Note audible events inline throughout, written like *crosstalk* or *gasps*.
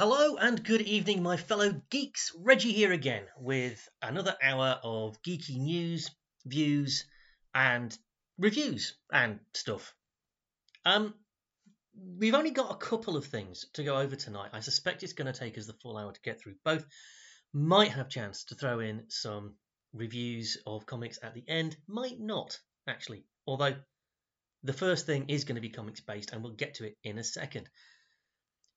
hello and good evening, my fellow geeks. Reggie here again with another hour of geeky news, views, and reviews and stuff. Um, we've only got a couple of things to go over tonight. I suspect it's going to take us the full hour to get through both. Might have chance to throw in some reviews of comics at the end. Might not actually, although the first thing is going to be comics based, and we'll get to it in a second.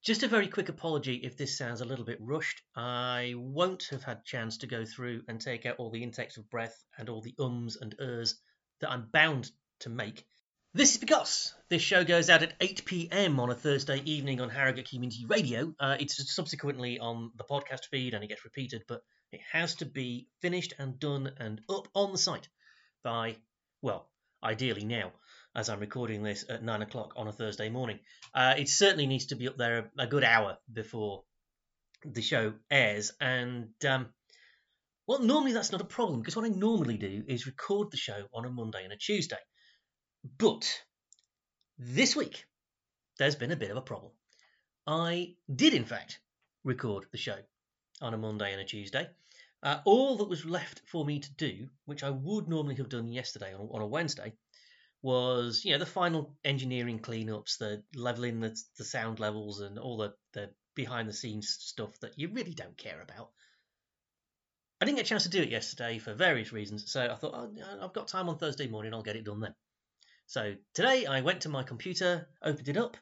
Just a very quick apology if this sounds a little bit rushed. I won't have had chance to go through and take out all the intakes of breath and all the ums and ers that I'm bound to make. This is because this show goes out at 8 pm on a Thursday evening on Harrogate Community Radio. Uh, it's subsequently on the podcast feed and it gets repeated, but it has to be finished and done and up on the site by, well, ideally now as I'm recording this at nine o'clock on a Thursday morning. Uh, it certainly needs to be up there a, a, good hour before the show airs. And, um, well, normally that's not a problem because what I normally do is record the show on a Monday and a Tuesday. But this week, there's been a bit of a problem. I did, in fact, record the show on a Monday and a Tuesday. Uh, all that was left for me to do, which I would normally have done yesterday on, on a Wednesday, was you know the final engineering cleanups, the leveling the, the sound levels, and all the, the behind the scenes stuff that you really don't care about. I didn't get a chance to do it yesterday for various reasons, so I thought oh, I've got time on Thursday morning, I'll get it done then. So today I went to my computer, opened it up,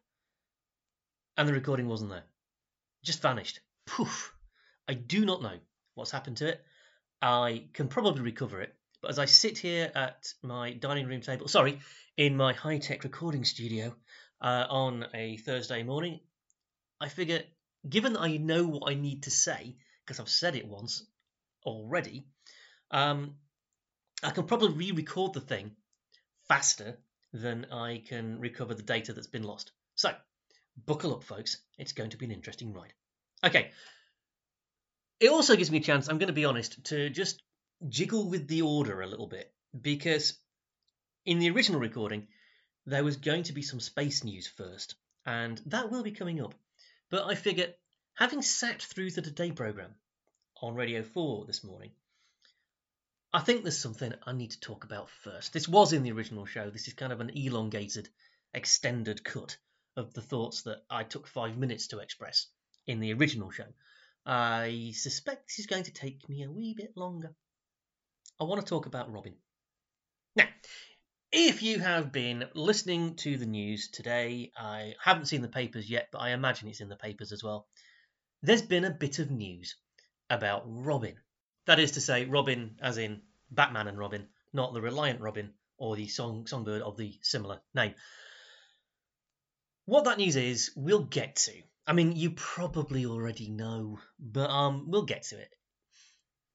and the recording wasn't there. Just vanished. Poof. I do not know what's happened to it. I can probably recover it, but as I sit here at my dining room table, sorry, in my high tech recording studio uh, on a Thursday morning, I figure, given that I know what I need to say, because I've said it once already, um, I can probably re record the thing faster than I can recover the data that's been lost. So, buckle up, folks. It's going to be an interesting ride. Okay. It also gives me a chance, I'm going to be honest, to just jiggle with the order a little bit because in the original recording there was going to be some space news first, and that will be coming up. But I figure, having sat through the Today programme on Radio 4 this morning, I think there's something I need to talk about first. This was in the original show. This is kind of an elongated, extended cut of the thoughts that I took five minutes to express in the original show. I suspect this is going to take me a wee bit longer. I want to talk about Robin. Now, if you have been listening to the news today, I haven't seen the papers yet, but I imagine it's in the papers as well. There's been a bit of news about Robin. That is to say, Robin as in Batman and Robin, not the Reliant Robin or the song songbird of the similar name. What that news is, we'll get to. I mean, you probably already know, but um, we'll get to it.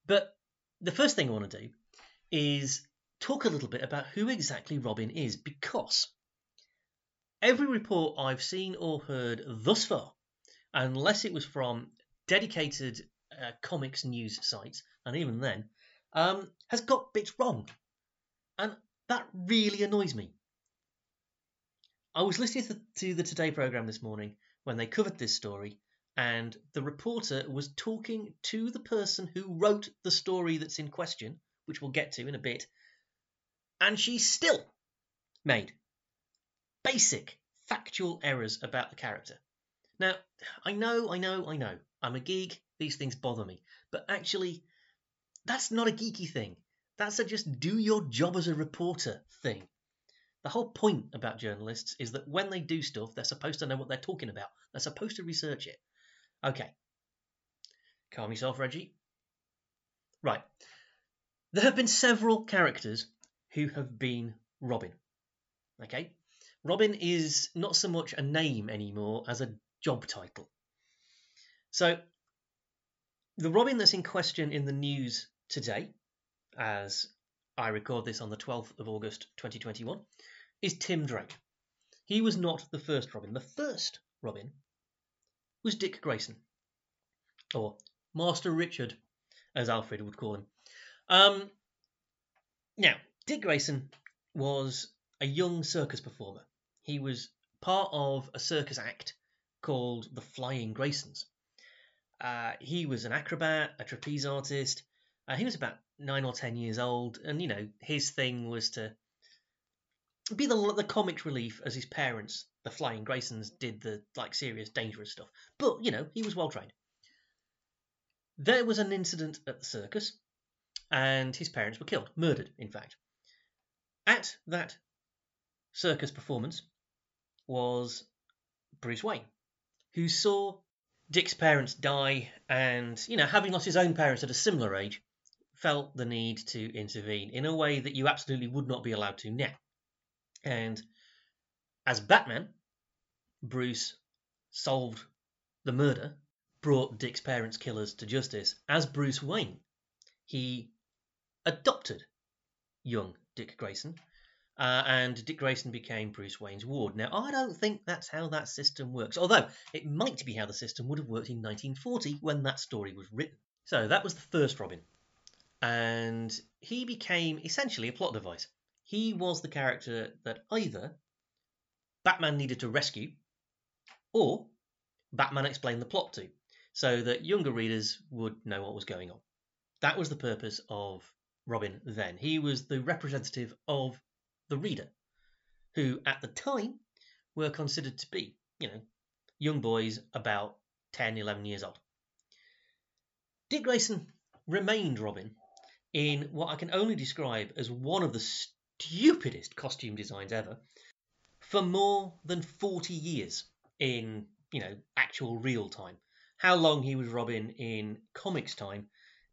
But the first thing I want to do is talk a little bit about who exactly Robin is because every report I've seen or heard thus far, unless it was from dedicated uh, comics news sites, and even then, um, has got bits wrong. And that really annoys me. I was listening to the, to the Today programme this morning when they covered this story, and the reporter was talking to the person who wrote the story that's in question, which we'll get to in a bit, and she still made basic factual errors about the character. Now, I know, I know, I know, I'm a geek, these things bother me, but actually, that's not a geeky thing. That's a just do your job as a reporter thing. The whole point about journalists is that when they do stuff, they're supposed to know what they're talking about. They're supposed to research it. Okay. Calm yourself, Reggie. Right. There have been several characters who have been Robin. Okay? Robin is not so much a name anymore as a job title. So, the Robin that's in question in the news today, as I record this on the 12th of August 2021, is Tim Drake. He was not the first Robin. The first Robin was Dick Grayson, or Master Richard, as Alfred would call him. Um, now, Dick Grayson was a young circus performer. He was part of a circus act called the Flying Graysons. Uh, he was an acrobat, a trapeze artist. Uh, he was about nine or ten years old, and you know his thing was to be the the comic relief as his parents, the Flying Graysons, did the like serious, dangerous stuff. But you know he was well trained. There was an incident at the circus, and his parents were killed, murdered, in fact. At that circus performance was Bruce Wayne, who saw Dick's parents die, and you know, having lost his own parents at a similar age, felt the need to intervene in a way that you absolutely would not be allowed to now. And as Batman, Bruce solved the murder, brought Dick's parents' killers to justice. As Bruce Wayne, he adopted young Dick Grayson, uh, and Dick Grayson became Bruce Wayne's ward. Now, I don't think that's how that system works, although it might be how the system would have worked in 1940 when that story was written. So that was the first Robin, and he became essentially a plot device. He was the character that either Batman needed to rescue or Batman explained the plot to, so that younger readers would know what was going on. That was the purpose of Robin then. He was the representative of the reader, who at the time were considered to be, you know, young boys about 10, 11 years old. Dick Grayson remained Robin in what I can only describe as one of the stupidest costume designs ever for more than 40 years in, you know, actual real time. How long he was Robin in comics time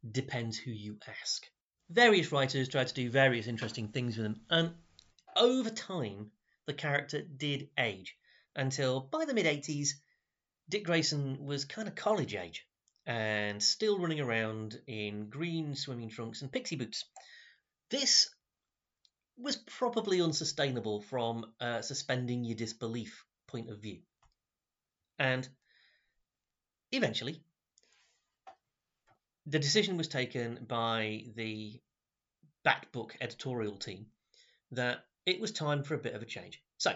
depends who you ask. Various writers tried to do various interesting things with him, and over time, the character did age until by the mid 80s, Dick Grayson was kind of college age and still running around in green swimming trunks and pixie boots. This was probably unsustainable from a suspending your disbelief point of view. And eventually, the decision was taken by the Bat Book editorial team that it was time for a bit of a change. So,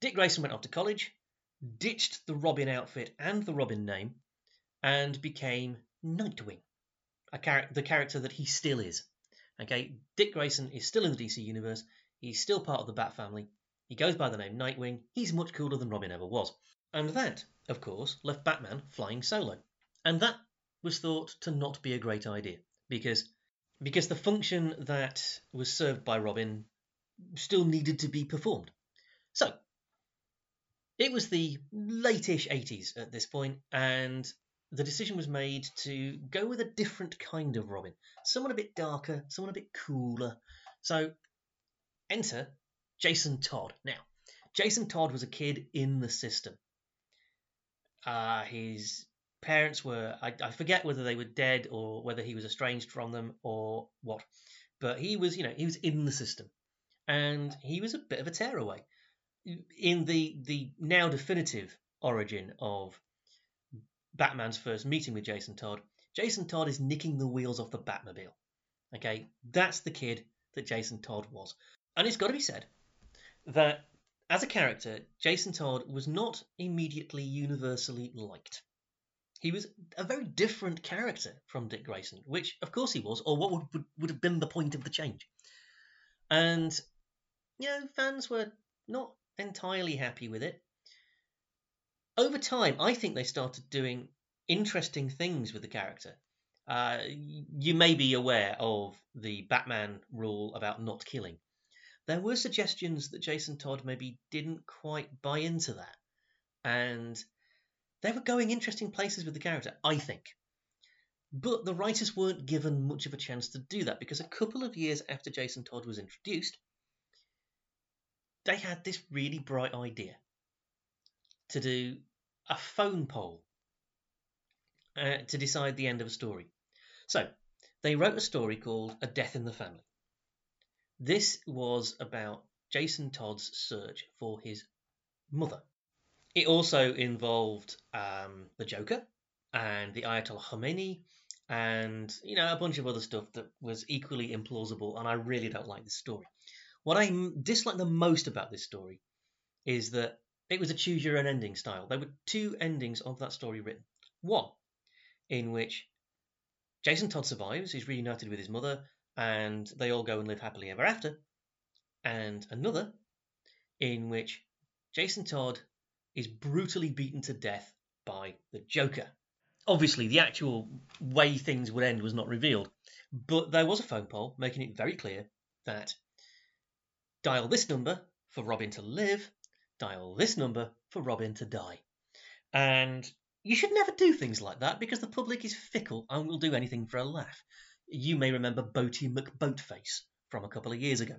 Dick Grayson went off to college, ditched the Robin outfit and the Robin name, and became Nightwing, char- the character that he still is. Okay, Dick Grayson is still in the DC universe. He's still part of the Bat family. He goes by the name Nightwing. He's much cooler than Robin ever was. And that, of course, left Batman flying solo. And that was thought to not be a great idea because because the function that was served by Robin still needed to be performed. So, it was the late-ish 80s at this point, and the decision was made to go with a different kind of Robin, someone a bit darker, someone a bit cooler. So, enter Jason Todd. Now, Jason Todd was a kid in the system. Uh, his parents were, I, I forget whether they were dead or whether he was estranged from them or what, but he was, you know, he was in the system and he was a bit of a tearaway. In the the now definitive origin of Batman's first meeting with Jason Todd, Jason Todd is nicking the wheels off the Batmobile. Okay, that's the kid that Jason Todd was. And it's got to be said that as a character, Jason Todd was not immediately universally liked. He was a very different character from Dick Grayson, which of course he was, or what would, would have been the point of the change. And you know, fans were not entirely happy with it. Over time, I think they started doing interesting things with the character. Uh, you may be aware of the Batman rule about not killing. There were suggestions that Jason Todd maybe didn't quite buy into that. And they were going interesting places with the character, I think. But the writers weren't given much of a chance to do that because a couple of years after Jason Todd was introduced, they had this really bright idea to do a phone poll uh, to decide the end of a story. So they wrote a story called A Death in the Family. This was about Jason Todd's search for his mother. It also involved um, the Joker and the Ayatollah Khomeini and you know a bunch of other stuff that was equally implausible and I really don't like this story. What I dislike the most about this story is that it was a choose your own ending style. There were two endings of that story written. One in which Jason Todd survives, is reunited with his mother, and they all go and live happily ever after. And another in which Jason Todd is brutally beaten to death by the Joker. Obviously, the actual way things would end was not revealed, but there was a phone poll making it very clear that dial this number for Robin to live, dial this number for Robin to die. And you should never do things like that because the public is fickle and will do anything for a laugh. You may remember Boaty McBoatface from a couple of years ago.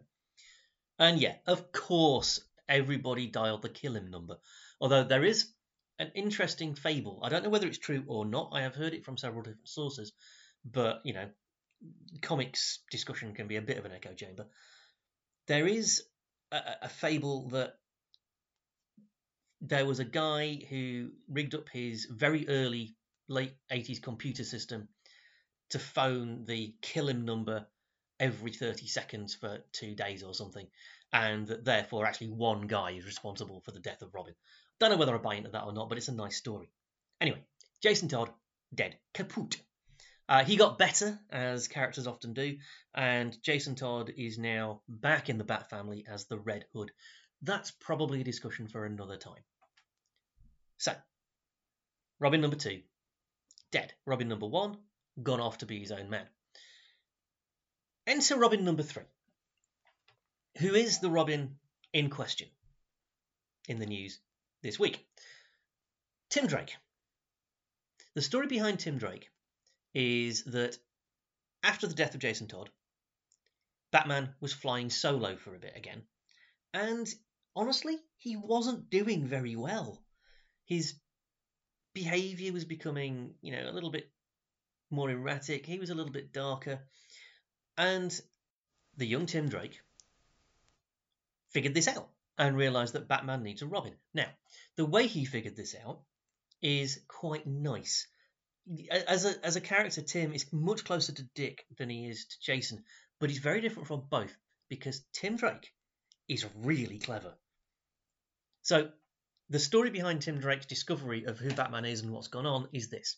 And yeah, of course, everybody dialed the kill him number. Although there is an interesting fable. I don't know whether it's true or not. I have heard it from several different sources, but you know, comics discussion can be a bit of an echo chamber. There is a, a fable that there was a guy who rigged up his very early late 80s computer system to phone the kill him number every 30 seconds for two days or something, and that therefore actually one guy is responsible for the death of Robin. Don't know whether I buy into that or not, but it's a nice story. Anyway, Jason Todd, dead. Kaput. Uh, he got better, as characters often do, and Jason Todd is now back in the Bat family as the Red Hood. That's probably a discussion for another time. So, Robin number two, dead. Robin number one, gone off to be his own man. Enter Robin number three, who is the Robin in question in the news this week. Tim Drake. The story behind Tim Drake is that after the death of Jason Todd, Batman was flying solo for a bit again. And honestly, he wasn't doing very well. His behavior was becoming, you know, a little bit more erratic. He was a little bit darker. And the young Tim Drake figured this out and realized that Batman needs a Robin. Now, the way he figured this out is quite nice as a as a character, Tim is much closer to Dick than he is to Jason, but he's very different from both because Tim Drake is really clever. So, the story behind Tim Drake's discovery of who Batman is and what's gone on is this: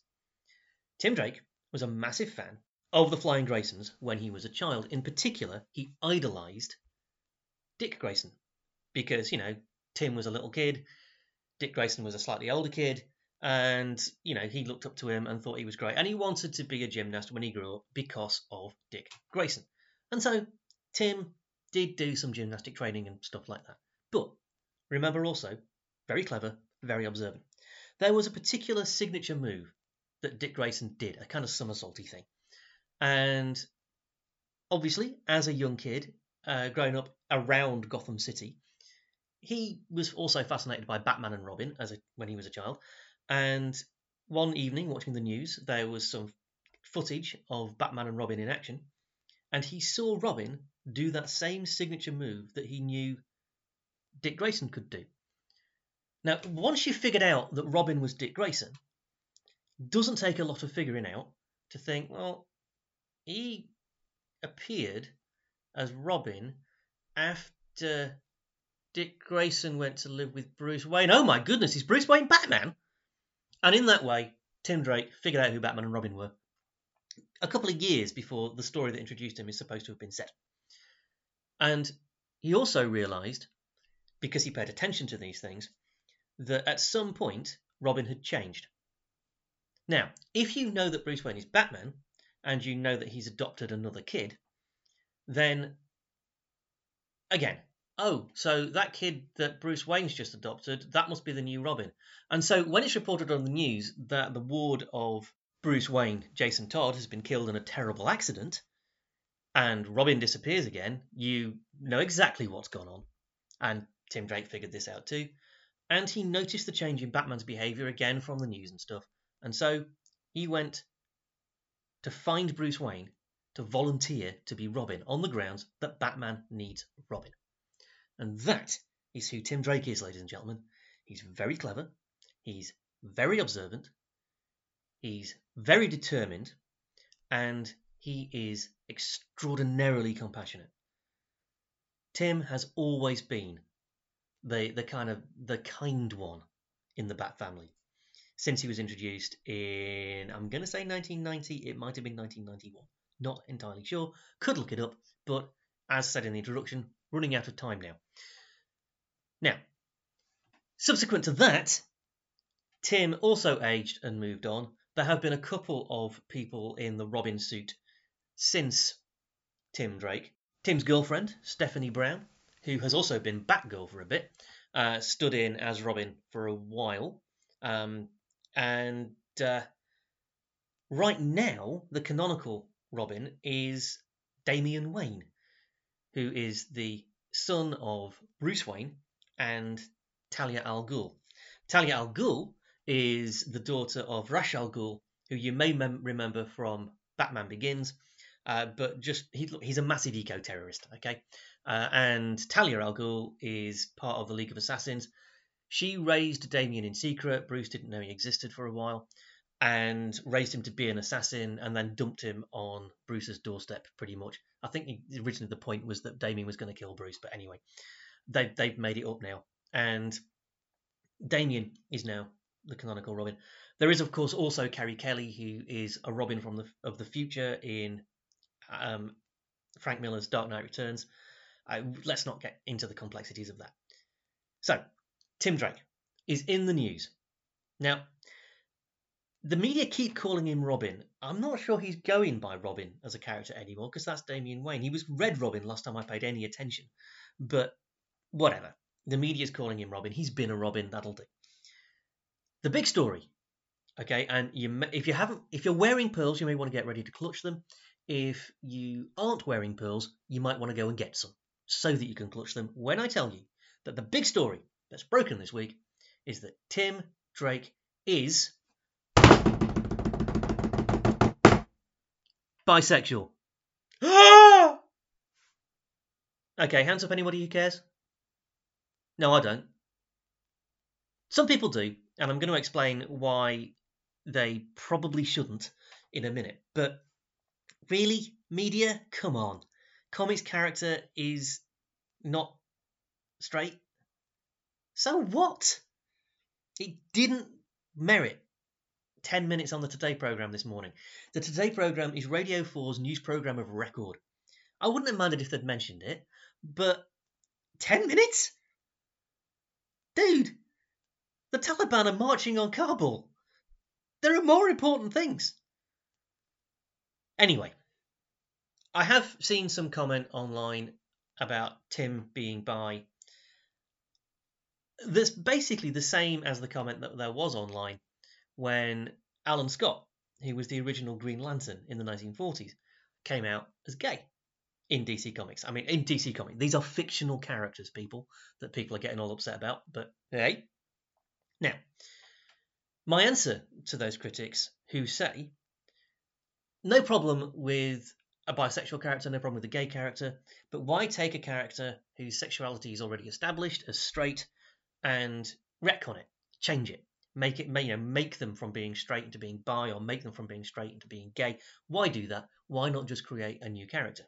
Tim Drake was a massive fan of the Flying Graysons when he was a child. In particular, he idolized Dick Grayson because you know Tim was a little kid, Dick Grayson was a slightly older kid and you know he looked up to him and thought he was great. And he wanted to be a gymnast when he grew up because of dick grayson. And so tim did do some gymnastic training and stuff like that. But remember also very clever very observant. There was a particular signature move that dick grayson did a kind of somersaulty thing. And obviously as a young kid uh, growing up around gotham city he was also fascinated by batman and robin as a, when he was a child. And one evening, watching the news, there was some footage of Batman and Robin in action, and he saw Robin do that same signature move that he knew Dick Grayson could do. Now, once you figured out that Robin was Dick Grayson, doesn't take a lot of figuring out to think, well, he appeared as Robin after Dick Grayson went to live with Bruce Wayne. Oh my goodness, is Bruce Wayne Batman? And in that way, Tim Drake figured out who Batman and Robin were a couple of years before the story that introduced him is supposed to have been set. And he also realised, because he paid attention to these things, that at some point Robin had changed. Now, if you know that Bruce Wayne is Batman, and you know that he's adopted another kid, then again, oh, so that kid that Bruce Wayne's just adopted, that must be the new Robin. And so when it's reported on the news that the ward of Bruce Wayne, Jason Todd, has been killed in a terrible accident, and Robin disappears again, you know exactly what's gone on. And Tim Drake figured this out too. And he noticed the change in Batman's behavior again from the news and stuff. And so he went to find Bruce Wayne to volunteer to be Robin on the grounds that Batman needs Robin. And that is who Tim Drake is, ladies and gentlemen. He's very clever, he's very observant, he's very determined, and he is extraordinarily compassionate. Tim has always been the the kind of the kind one in the Bat family. since he was introduced in, I'm going to say 1990, it might have been 1991. Not entirely sure. Could look it up, but as said in the introduction, running out of time now. Now, subsequent to that, Tim also aged and moved on. There have been a couple of people in the Robin suit since Tim Drake. Tim's girlfriend, Stephanie Brown, who has also been Batgirl for a bit, uh, stood in as Robin for a while. Um, and uh, right now, the canonical Robin is Damian Wayne, who is the son of Bruce Wayne and Talia al Ghul. Talia al Ghul is the daughter of Ra's al Ghul, who you may mem- remember from Batman Begins, uh, but just he, he's a massive eco terrorist, okay? Uh, and Talia al Ghul is part of the League of Assassins. She raised Damian in secret. Bruce didn't know he existed for a while, and raised him to be an assassin, and then dumped him on Bruce's doorstep, pretty much. I think originally the point was that Damian was going to kill Bruce, but anyway, they they've made it up now, and Damian is now the canonical Robin. There is, of course, also Carrie Kelly, who is a Robin from the of the future in um, Frank Miller's Dark Knight Returns. Uh, let's not get into the complexities of that. So, Tim Drake is in the news. Now, the media keep calling him Robin. I'm not sure he's going by Robin as a character anymore because that's Damian Wayne. He was Red Robin last time I paid any attention. But whatever. The media's calling him Robin. He's been a Robin. That'll do. The big story, okay, and you if you haven't if you're wearing pearls, you may want to get ready to clutch them. If you aren't wearing pearls, you might want to go and get some so that you can clutch them when I tell you that the big story that's broken this week is that Tim Drake is bisexual. *gasps* okay, hands up anybody who cares. No, I don't. Some people do, and I'm going to explain why they probably shouldn't in a minute. But really, media, come on. Comics character is not straight. So what? It didn't merit 10 minutes on the Today programme this morning. The Today programme is Radio 4's news programme of record. I wouldn't have minded if they'd mentioned it, but 10 minutes? Dude, the Taliban are marching on Kabul. There are more important things. Anyway, I have seen some comment online about Tim being bi. That's basically the same as the comment that there was online when Alan Scott, who was the original Green Lantern in the 1940s, came out as gay in DC Comics. I mean, in DC Comics, these are fictional characters, people, that people are getting all upset about, but hey, now, my answer to those critics who say, no problem with a bisexual character, no problem with a gay character, but why take a character whose sexuality is already established as straight and retcon it, change it, make it, you know, make them from being straight into being bi, or make them from being straight into being gay? Why do that? Why not just create a new character?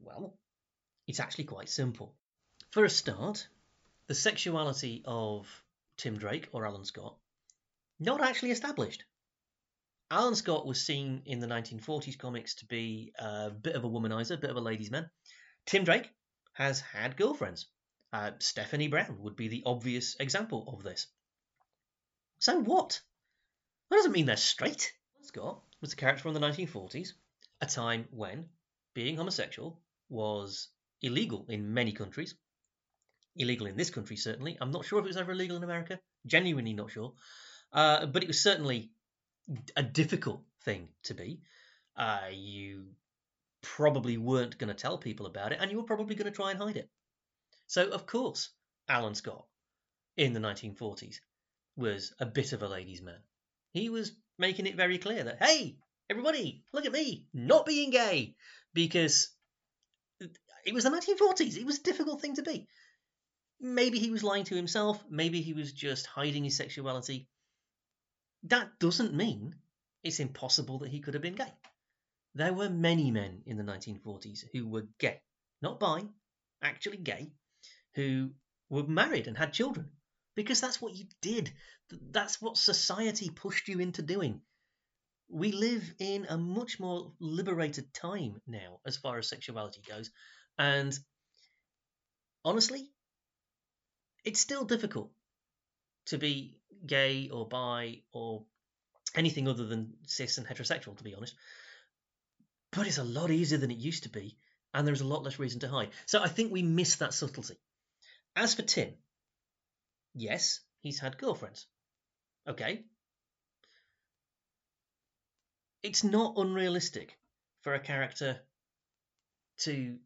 Well, it's actually quite simple. For a start, the sexuality of Tim Drake or Alan Scott, not actually established. Alan Scott was seen in the 1940s comics to be a bit of a womanizer, a bit of a ladies' man. Tim Drake has had girlfriends. Uh, Stephanie Brown would be the obvious example of this. So what? That doesn't mean they're straight. Scott was a character from the 1940s, a time when being homosexual was illegal in many countries illegal in this country, certainly. I'm not sure if it was ever illegal in America. Genuinely not sure. Uh, but it was certainly a difficult thing to be. Uh, you probably weren't going to tell people about it, and you were probably going to try and hide it. So, of course, Alan Scott in the 1940s was a bit of a ladies' man. He was making it very clear that, hey, everybody, look at me, not being gay, because it was the 1940s. It was a difficult thing to be. Maybe he was lying to himself, maybe he was just hiding his sexuality. That doesn't mean it's impossible that he could have been gay. There were many men in the 1940s who were gay, not bi, actually gay, who were married and had children. because that's what you did. That's what society pushed you into doing. We live in a much more liberated time now as far as sexuality goes. And honestly, it's still difficult to be gay or bi or anything other than cis and heterosexual, to be honest. But it's a lot easier than it used to be, and there's a lot less reason to hide. So I think we miss that subtlety. As for Tim, yes, he's had girlfriends. Okay. It's not unrealistic for a character to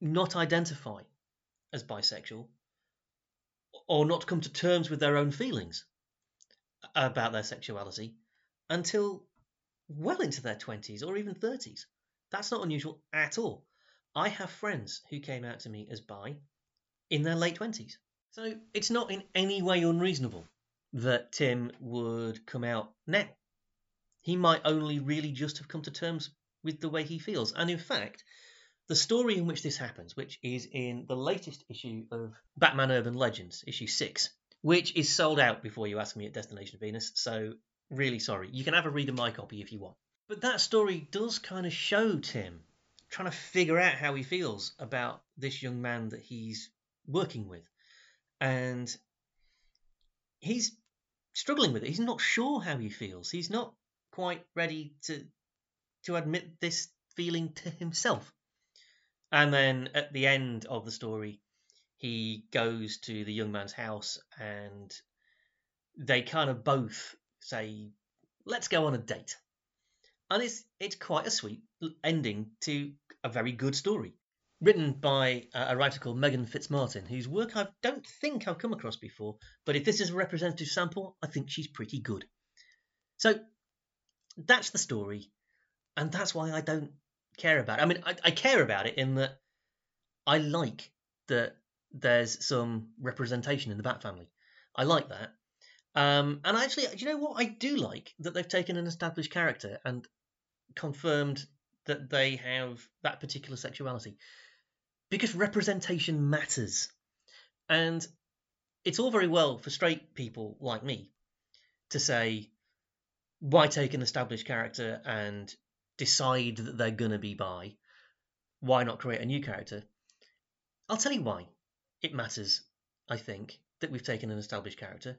not identify as bisexual or not come to terms with their own feelings about their sexuality until well into their 20s or even 30s. That's not unusual at all. I have friends who came out to me as bi in their late 20s. So it's not in any way unreasonable that Tim would come out now. He might only really just have come to terms with the way he feels. And in fact, the story in which this happens, which is in the latest issue of Batman Urban Legends, issue 6, which is sold out before you ask me at Destination Venus, so really sorry. You can have a read of my copy if you want. But that story does kind of show Tim trying to figure out how he feels about this young man that he's working with. And he's struggling with it. He's not sure how he feels. He's not quite ready to to admit this feeling to himself. And then at the end of the story, he goes to the young man's house and they kind of both say, let's go on a date. And it's, it's quite a sweet ending to a very good story. Written by a writer called Meghan Fitzmartin, whose work I don't think I've come across before, but if this is a representative sample, I think she's pretty good. So that's the story, and that's why I don't care about it. I mean, I, I care about it in that I like that there's some representation in the Bat family. I like that. Um, and actually, do you know what? I do like that they've taken an established character and confirmed that they have that particular sexuality. Because representation matters. And it's all very well for straight people like me to say, why take an established character and decide that they're going to be bi? Why not create a new character? I'll tell you why it matters, I think, that we've taken an established character.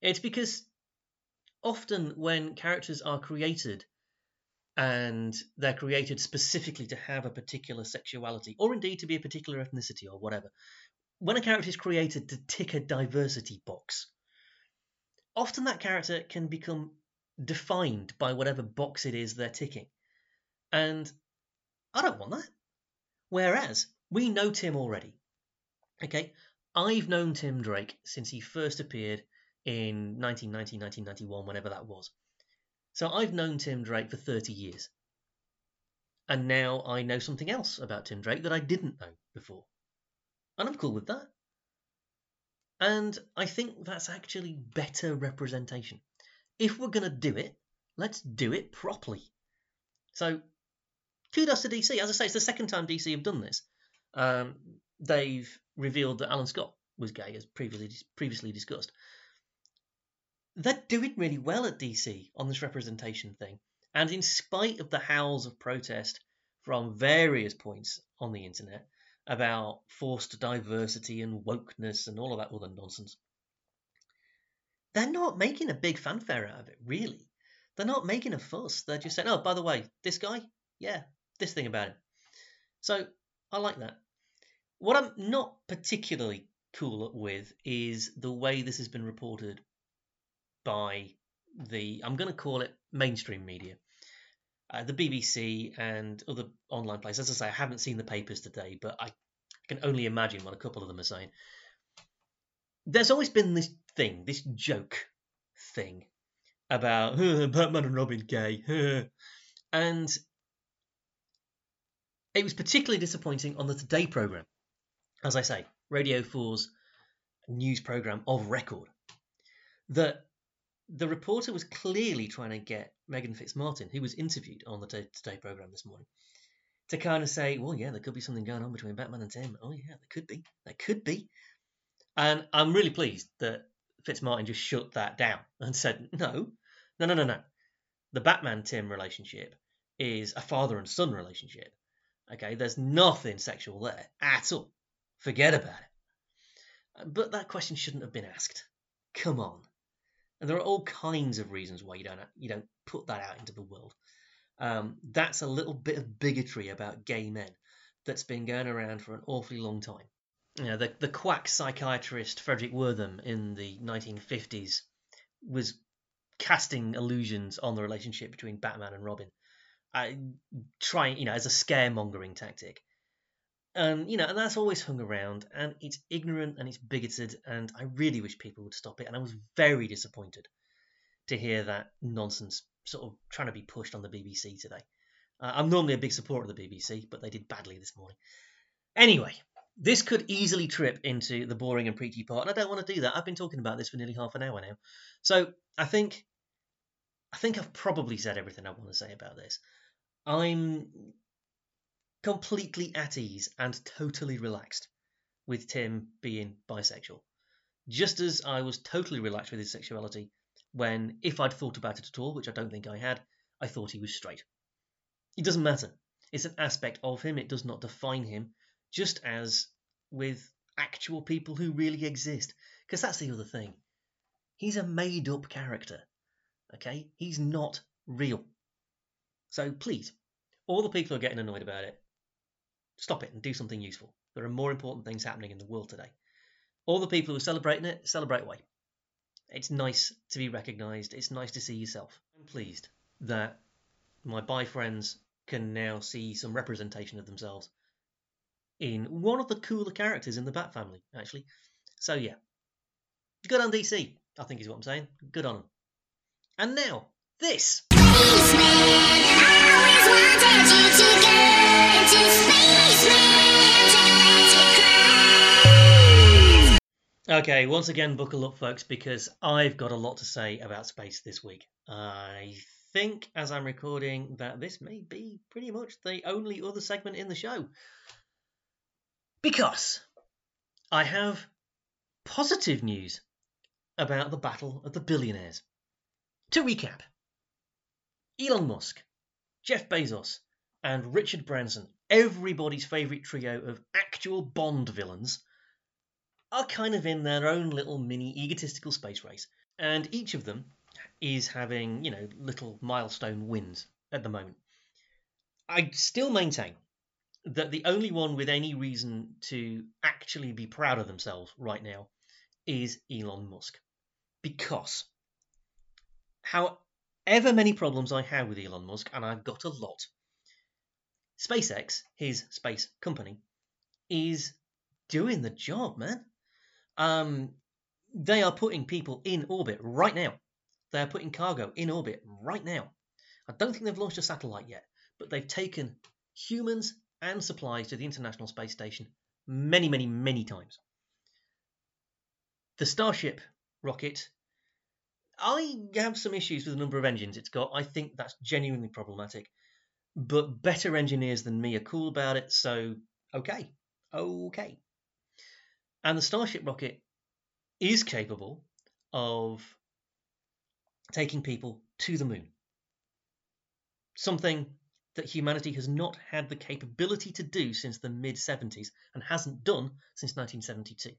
It's because often when characters are created and they're created specifically to have a particular sexuality or indeed to be a particular ethnicity or whatever, when a character is created to tick a diversity box, often that character can become defined by whatever box it is they're ticking. And I don't want that. Whereas we know Tim already. Okay, I've known Tim Drake since he first appeared in 1990, 1991, whenever that was. So I've known Tim Drake for 30 years. And now I know something else about Tim Drake that I didn't know before. And I'm cool with that. And I think that's actually better representation. If we're going to do it, let's do it properly. So, kudos to DC. As I say, it's the second time DC have done this. Um, they've revealed that Alan Scott was gay, as previously previously discussed. They're doing really well at DC on this representation thing, and in spite of the howls of protest from various points on the internet about forced diversity and wokeness and all of that other nonsense, they're not making a big fanfare out of it, really. They're not making a fuss. They're just saying, oh, by the way, this guy, yeah, this thing about him. So I like that. What I'm not particularly cool with is the way this has been reported by the, I'm going to call it mainstream media. Uh, the BBC and other online places. As I say, I haven't seen the papers today, but I can only imagine what a couple of them are saying. There's always been this thing, this joke thing about Batman and Robin gay. and it was particularly disappointing on the Today programme. As I say, Radio 4's news programme of record. That the reporter was clearly trying to get Meghan Fitzmartin, who was interviewed on the Today programme this morning, to kind of say, well, yeah, there could be something going on between Batman and Tim. Oh, yeah, there could be. There could be. And I'm really pleased that Fitzmartin just shut that down *laughs* and said, no, no, no, no, no. The Batman Tim relationship is a father and son relationship. Okay, there's nothing sexual there at all. Forget about it. But that question shouldn't have been asked. Come on. And there are all kinds of reasons why you don't you don't put that out into the world. Um, that's a little bit of bigotry about gay men that's been going around for an awfully long time. You know, the, the quack psychiatrist Fredric Wertham in the 1950s was casting illusions on the relationship between Batman and Robin, trying, you know, as a scaremongering tactic. Um, you know, and that's always hung around, and it's ignorant and it's bigoted, and I really wish people would stop it. And I was very disappointed to hear that nonsense sort of trying to be pushed on the BBC today. Uh, I'm normally a big supporter of the BBC, but they did badly this morning. Anyway, this could easily trip into the boring and preachy part, and I don't want to do that. I've been talking about this for nearly half an hour now, so I think I think I've probably said everything I want to say about this. I'm completely at ease and totally relaxed with Tim being bisexual, just as I was totally relaxed with his sexuality when, if I'd thought about it at all, which I don't think I had, I thought he was straight. It doesn't matter. It's an aspect of him, it does not define him, just as with actual people who really exist. Because that's the other thing. He's a made up character. Okay? He's not real. So please, all the people who are getting annoyed about it, stop it and do something useful. There are more important things happening in the world today. All the people who are celebrating it, celebrate away. It's nice to be recognised. It's nice to see yourself. I'm pleased that my bi friends can now see some representation of themselves in one of the cooler characters in the Bat family, actually. So yeah, good on DC. I think is what I'm saying. Good on them. And now this. Okay, once again, buckle up, folks, because I've got a lot to say about space this week. I think, as I'm recording, that this may be pretty much the only other segment in the show. Because I have positive news about the battle of the billionaires. To recap, Elon Musk, Jeff Bezos, and Richard Branson, everybody's favourite trio of actual Bond villains, are kind of in their own little mini egotistical space race. And each of them is having, you know, little milestone wins at the moment. I still maintain that the only one with any reason to actually be proud of themselves right now is Elon Musk. Because however many problems I have with Elon Musk, and I've got a lot, SpaceX, his space company, is doing the job, man. Um, they are putting people in orbit right now. They are putting cargo in orbit right now. I don't think they've launched a satellite yet, but they've taken humans and supplies to the International Space Station many, many, many times. The Starship rocket, I have some issues with the number of engines it's got. I think that's genuinely problematic. But better engineers than me are cool about it, so okay. Okay. And the Starship rocket is capable of taking people to the moon. Something that humanity has not had the capability to do since the mid 70s and hasn't done since 1972.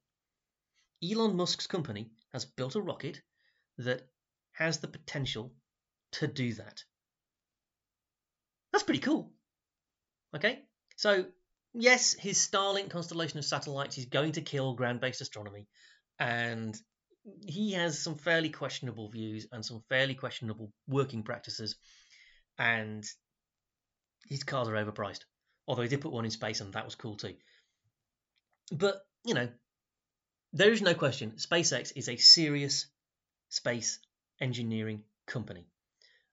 Elon Musk's company has built a rocket that has the potential to do that. That's pretty cool. Okay? So yes, his Starlink constellation of satellites is going to kill ground based astronomy, and he has some fairly questionable views and some fairly questionable working practices, and his cars are overpriced. Although he did put one in space, and that was cool too. But, you know, there is no question SpaceX is a serious space engineering company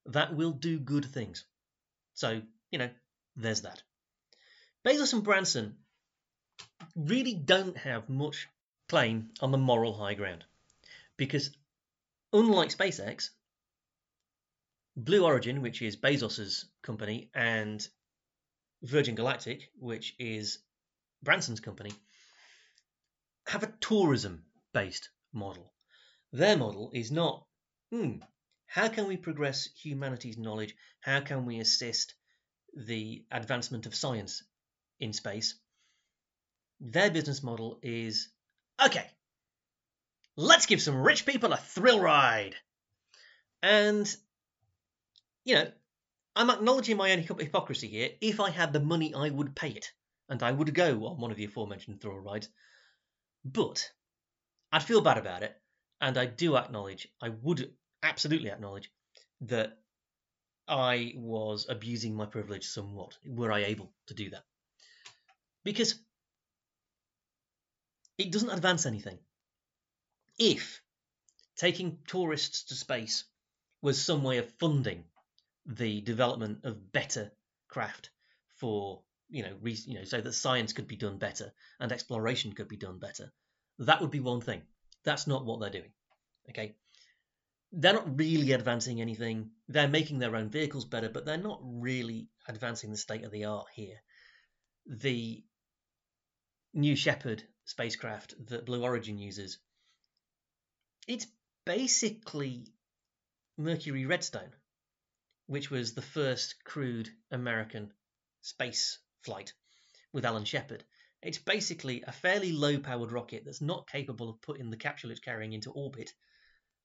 that will do good things. So, you know, there's that. Bezos and Branson really don't have much claim on the moral high ground because, unlike SpaceX, Blue Origin, which is Bezos's company, and Virgin Galactic, which is Branson's company, have a tourism based model. Their model is not, hmm, how can we progress humanity's knowledge? How can we assist the advancement of science in space? Their business model is, okay, let's give some rich people a thrill ride. And, you know, I'm acknowledging my own hypocrisy here. If I had the money, I would pay it, and I would go on one of the aforementioned thrill rides. But I'd feel bad about it, and I do acknowledge, I would absolutely acknowledge that I was abusing my privilege somewhat, were I able to do that. Because it doesn't advance anything. If taking tourists to space was some way of funding the development of better craft for you know, re, you know, so that science could be done better and exploration could be done better. That would be one thing. That's not what they're doing. Okay, they're not really advancing anything. They're making their own vehicles better, but they're not really advancing the state of the art here. The New Shepard spacecraft that Blue Origin uses, it's basically Mercury Redstone, which was the first crewed American space flight with Alan Shepard. It's basically a fairly low powered rocket that's not capable of putting the capsule it's carrying into orbit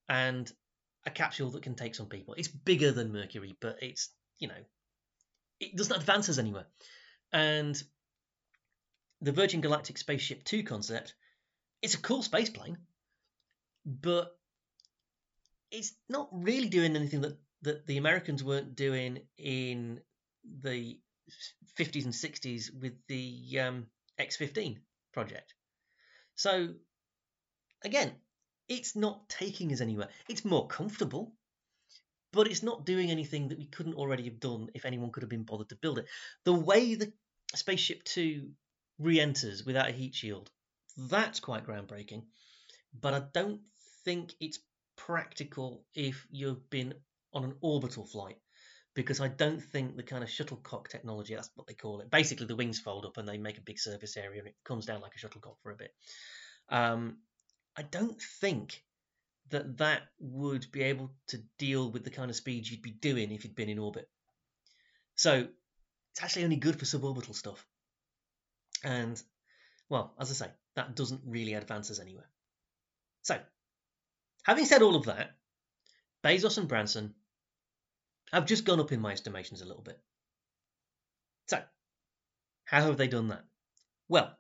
and a capsule that can take some people. It's bigger than Mercury, but it's, you know, it doesn't advance us anywhere. And the Virgin Galactic Spaceship 2 concept, it's a cool space plane, but it's not really doing anything that, that the Americans weren't doing in the 50s and 60s with the um, X15 project. So, again, it's not taking us anywhere. It's more comfortable, but it's not doing anything that we couldn't already have done if anyone could have been bothered to build it. The way the Spaceship 2 re enters without a heat shield, that's quite groundbreaking, but I don't think it's practical if you've been on an orbital flight because I don't think the kind of shuttlecock technology, that's what they call it. Basically, the wings fold up and they make a big surface area and it comes down like a shuttlecock for a bit. Um, I don't think that that would be able to deal with the kind of speed you'd be doing if you'd been in orbit. So it's actually only good for suborbital stuff. And, well, as I say, that doesn't really advance us anywhere. So, having said all of that, Bezos and Branson have just gone up in my estimations a little bit. So, how have they done that? Well,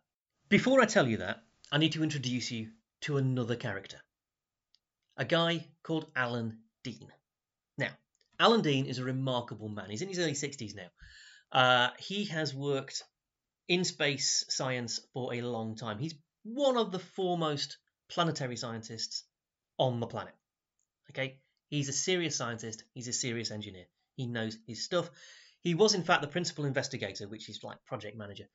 before I tell you that, I need to introduce you to another character. A guy called Alan Dean. Now, Alan Dean is a remarkable man. He's in his early 60s now. Uh, he has worked in space science for a long time. He's one of the foremost planetary scientists on the planet. Okay, He's a serious scientist, he's a serious engineer. He knows his stuff. He was, in fact, the principal investigator, which is like project manager,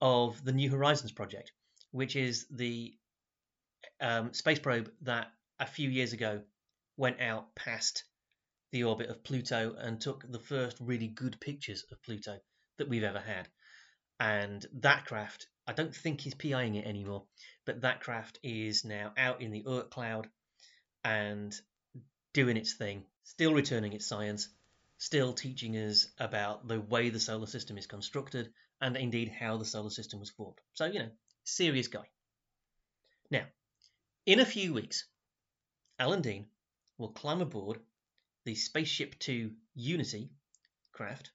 of the New Horizons project, which is the um, space probe that a few years ago went out past the orbit of Pluto and took the first really good pictures of Pluto that we've ever had. And that craft, I don't think he's PIing it anymore, but that craft is now out in the Oort cloud and doing its thing, still returning its science, still teaching us about the way the solar system is constructed and indeed how the solar system was formed. So, you know, serious guy. Now, in a few weeks, Alan Dean will climb aboard the Spaceship Two Unity craft,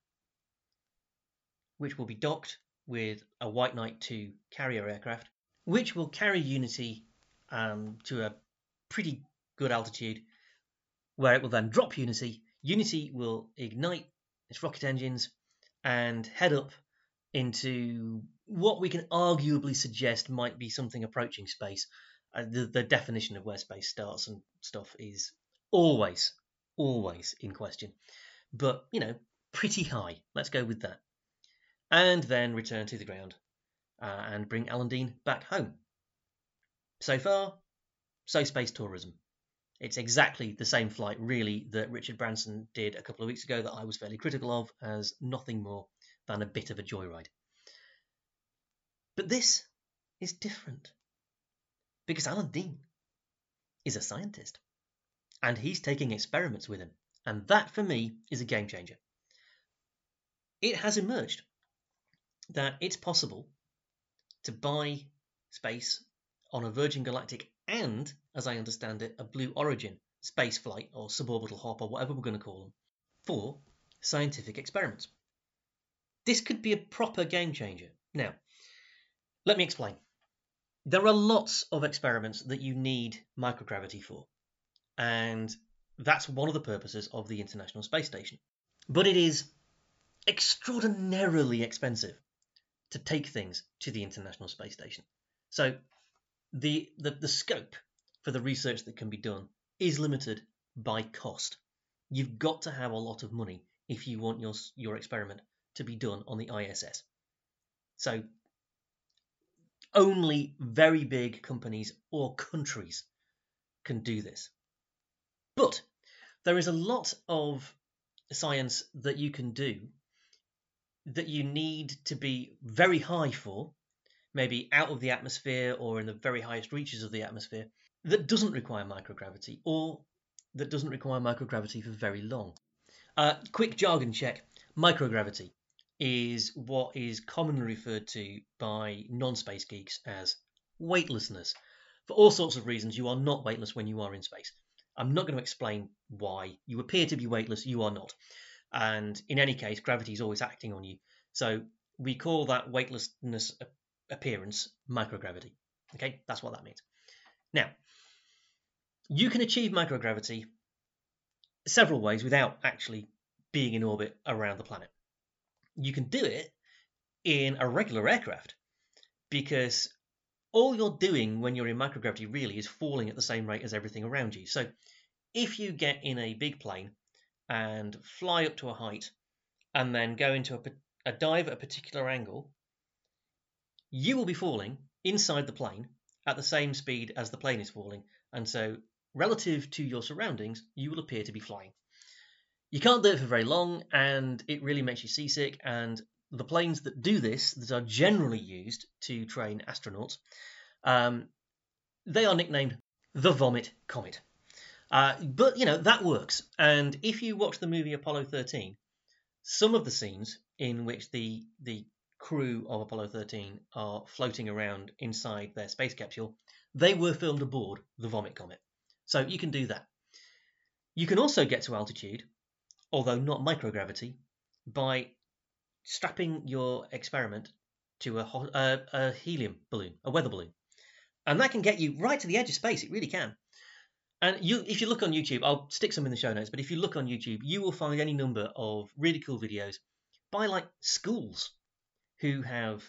which will be docked with a White Knight 2 carrier aircraft, which will carry Unity um, to a pretty good altitude where it will then drop Unity. Unity will ignite its rocket engines and head up into what we can arguably suggest might be something approaching space. Uh, the, the definition of where space starts and stuff is always, always in question. But, you know, pretty high. Let's go with that. And then return to the ground uh, and bring Alan Dean back home. So far, so space tourism. It's exactly the same flight, really, that Richard Branson did a couple of weeks ago that I was fairly critical of as nothing more than a bit of a joyride. But this is different because Alan Dean is a scientist. And he's taking experiments with him. And that, for me, is a game changer. It has emerged that it's possible to buy space on a Virgin Galactic and, as I understand it, a Blue Origin space flight or suborbital hop or whatever we're going to call them for scientific experiments. This could be a proper game changer. Now, let me explain. There are lots of experiments that you need microgravity for, and that's one of the purposes of the International Space Station. But it is extraordinarily expensive to take things to the International Space Station. So the, the, the scope for the research that can be done is limited by cost. You've got to have a lot of money if you want your, your experiment to be done on the ISS. So only very big companies or countries can do this. But there is a lot of science that you can do that you need to be very high for, maybe out of the atmosphere or in the very highest reaches of the atmosphere, that doesn't require microgravity or that doesn't require microgravity for very long. Uh, quick jargon check microgravity is what is commonly referred to by non space geeks as weightlessness. For all sorts of reasons, you are not weightless when you are in space. I'm not going to explain why. You appear to be weightless, you are not. And in any case, gravity is always acting on you. So we call that weightlessness appearance microgravity. Okay, that's what that means. Now, you can achieve microgravity several ways without actually being in orbit around the planet. You can do it in a regular aircraft because all you're doing when you're in microgravity really is falling at the same rate as everything around you. So if you get in a big plane and fly up to a height and then go into a, a dive at a particular angle, you will be falling inside the plane at the same speed as the plane is falling. And so, relative to your surroundings, you will appear to be flying. You can't do it for very long, and it really makes you seasick. And the planes that do this, that are generally used to train astronauts, um, they are nicknamed the Vomit Comet. Uh, but you know that works. And if you watch the movie Apollo 13, some of the scenes in which the the crew of Apollo 13 are floating around inside their space capsule, they were filmed aboard the Vomit Comet. So you can do that. You can also get to altitude although not microgravity, by strapping your experiment to a, a, a, helium balloon, a weather balloon. And that can get you right to the edge of space. It really can. And you, if you look on YouTube, I'll stick some in the show notes, but if you look on YouTube, you will find any number of really cool videos by like schools who have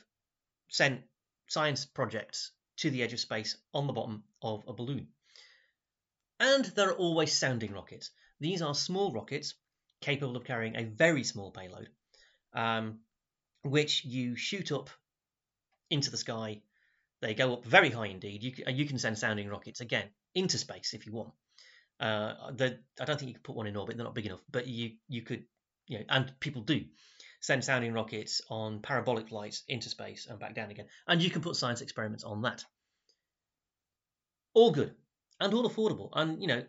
sent science projects to the edge of space on the bottom of a balloon. And there are always sounding rockets. These are small rockets capable of carrying a very small payload, um, which you shoot up into the sky. They go up very high indeed. You, you can send sounding rockets again into space if you want. Uh, the, I don't think you can put one in orbit; they're not big enough. But you you could, you know, and people do send sounding rockets on parabolic flights into space and back down again, and you can put science experiments on that. All good and all affordable, and you know,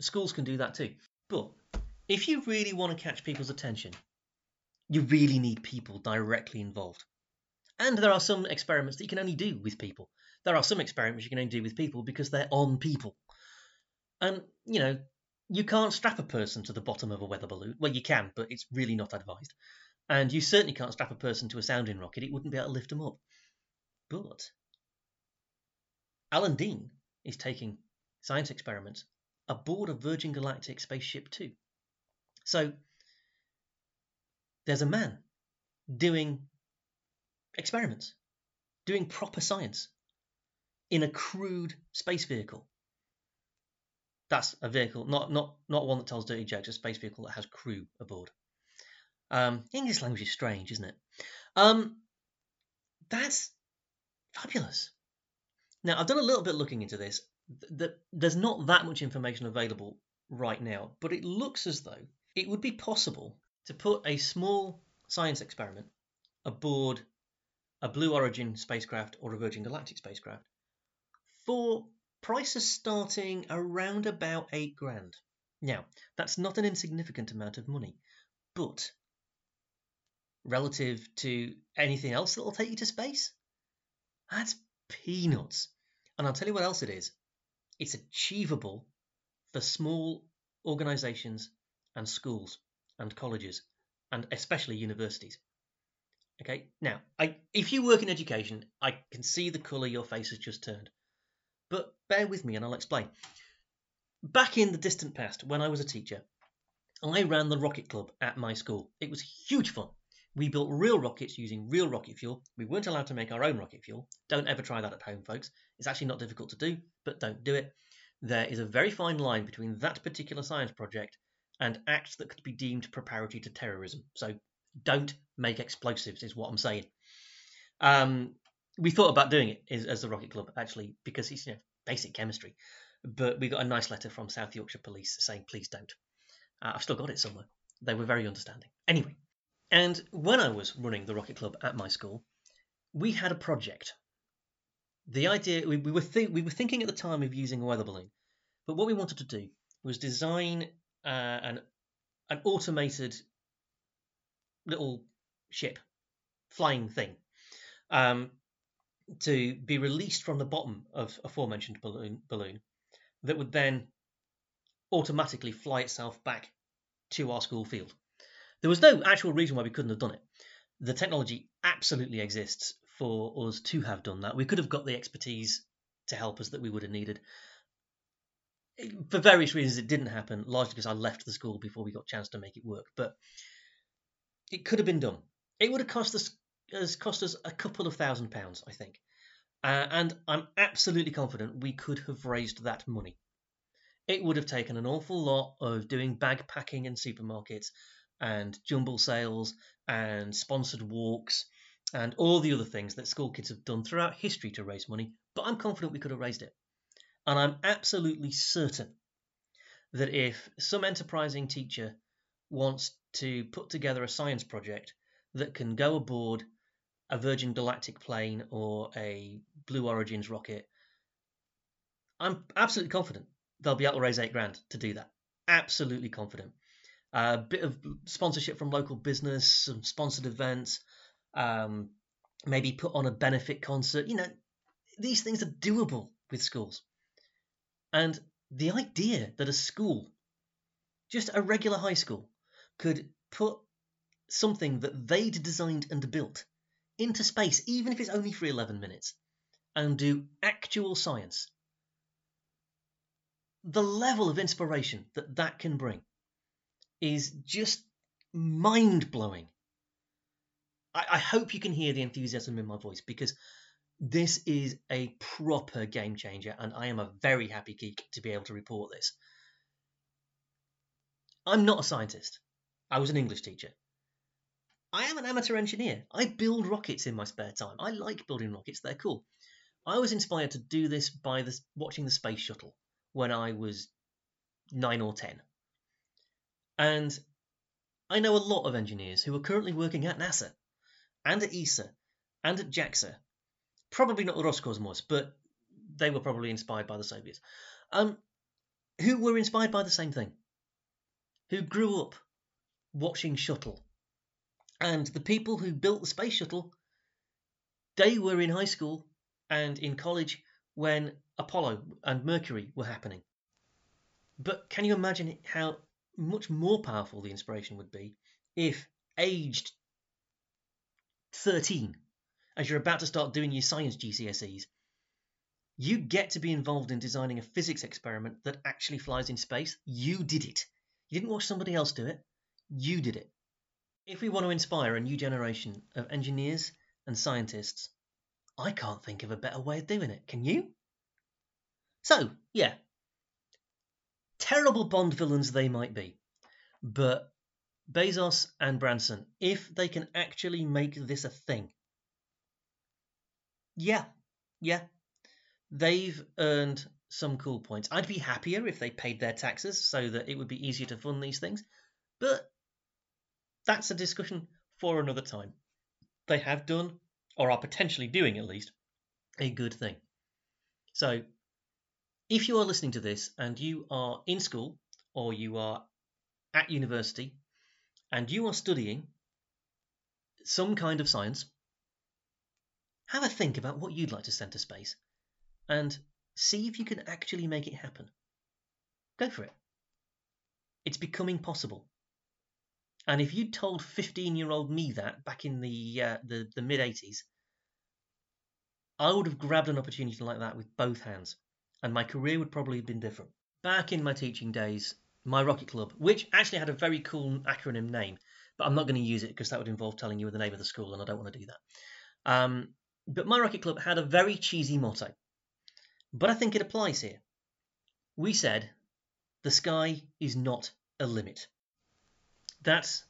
schools can do that too. But if you really want to catch people's attention, you really need people directly involved. And there are some experiments that you can only do with people. There are some experiments you can only do with people because they're on people. And, you know, you can't strap a person to the bottom of a weather balloon. Well, you can, but it's really not advised. And you certainly can't strap a person to a sounding rocket. It wouldn't be able to lift them up. But Alan Dean is taking science experiments aboard a Virgin Galactic spaceship two. So there's a man doing experiments, doing proper science in a crude space vehicle. That's a vehicle, not not not one that tells dirty jokes. A space vehicle that has crew aboard. Um, English language is strange, isn't it? Um, that's fabulous. Now I've done a little bit looking into this. That there's not that much information available right now, but it looks as though it would be possible to put a small science experiment aboard a Blue Origin spacecraft or a Virgin Galactic spacecraft for prices starting around about eight grand. Now, that's not an insignificant amount of money, but relative to anything else that'll take you to space, that's peanuts. And I'll tell you what else it is it's achievable for small organizations and schools and colleges and especially universities. Okay, now, I, if you work in education, I can see the colour your face has just turned. But bear with me and I'll explain. Back in the distant past, when I was a teacher, I ran the rocket club at my school. It was huge fun. We built real rockets using real rocket fuel. We weren't allowed to make our own rocket fuel. Don't ever try that at home, folks. It's actually not difficult to do, but don't do it. There is a very fine line between that particular science project and acts that could be deemed preparatory to terrorism. So don't make explosives, is what I'm saying. Um, we thought about doing it as, as the Rocket Club, actually, because it's you know, basic chemistry. But we got a nice letter from South Yorkshire Police saying, please don't. Uh, I've still got it somewhere. They were very understanding. Anyway, and when I was running the Rocket Club at my school, we had a project. The idea we, we were th- we were thinking at the time of using a weather balloon, but what we wanted to do was design uh, an an automated little ship, flying thing, um, to be released from the bottom of aforementioned balloon balloon that would then automatically fly itself back to our school field. There was no actual reason why we couldn't have done it. The technology absolutely exists for us to have done that. We could have got the expertise to help us that we would have needed. For various reasons, it didn't happen, largely because I left the school before we got a chance to make it work. But it could have been done. It would have cost us has cost us a couple of thousand pounds, I think. Uh, and I'm absolutely confident we could have raised that money. It would have taken an awful lot of doing bag packing in supermarkets and jumble sales and sponsored walks and all the other things that school kids have done throughout history to raise money, but I'm confident we could have raised it. And I'm absolutely certain that if some enterprising teacher wants to put together a science project that can go aboard a Virgin Galactic plane or a Blue Origins rocket, I'm absolutely confident they'll be able to raise eight grand to do that. Absolutely confident a bit of sponsorship from local business, some sponsored events, um, maybe put on a benefit concert. You know, these things are doable with schools. And the idea that a school, just a regular high school, could put something that they'd designed and built into space, even if it's only for 11 minutes, and do actual science. The level of inspiration that that can bring is just mind blowing. I, I hope you can hear the enthusiasm in my voice because this is a proper game changer, and I am a very happy geek to be able to report this. I'm not a scientist. I was an English teacher. I am an amateur engineer. I build rockets in my spare time. I like building rockets, they're cool. I was inspired to do this by the, watching the space shuttle when I was nine or ten. And I know a lot of engineers who are currently working at NASA and at ESA and at JAXA. Probably not Roscosmos, but they were probably inspired by the Soviets. Um, who were inspired by the same thing. Who grew up watching Shuttle. And the people who built the space shuttle, they were in high school and in college when Apollo and Mercury were happening. But can you imagine how much more powerful the inspiration would be if aged 13, as you're about to start doing your science GCSEs, you get to be involved in designing a physics experiment that actually flies in space. You did it. You didn't watch somebody else do it. You did it. If we want to inspire a new generation of engineers and scientists, I can't think of a better way of doing it. Can you? So, yeah, terrible Bond villains they might be, but Bezos and Branson, if they can actually make this a thing, yeah, yeah, they've earned some cool points. I'd be happier if they paid their taxes so that it would be easier to fund these things, but that's a discussion for another time. They have done, or are potentially doing at least, a good thing. So if you are listening to this and you are in school or you are at university and you are studying some kind of science, have a think about what you'd like to send to space and see if you can actually make it happen. Go for it. It's becoming possible. And if you'd told 15 year old me that back in the, uh, the, the mid 80s, I would have grabbed an opportunity like that with both hands, and my career would probably have been different. Back in my teaching days, my Rocket Club, which actually had a very cool acronym name, but I'm not going to use it because that would involve telling you the name of the school, and I don't want to do that. Um, but my Rocket Club had a very cheesy motto, but I think it applies here. We said, the sky is not a limit. That's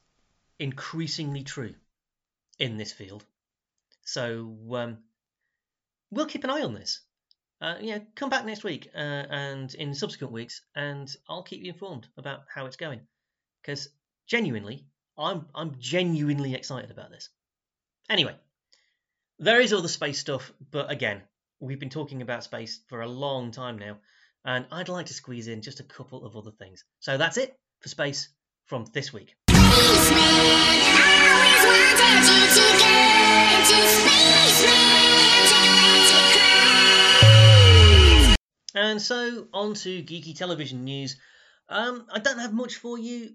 increasingly true in this field. So um, we'll keep an eye on this. Uh, yeah, come back next week uh, and in subsequent weeks, and I'll keep you informed about how it's going. Because genuinely, I'm I'm genuinely excited about this. Anyway, there is all the space stuff, but again, we've been talking about space for a long time now, and I'd like to squeeze in just a couple of other things. So that's it for space from this week. And so on to geeky television news. Um, I don't have much for you.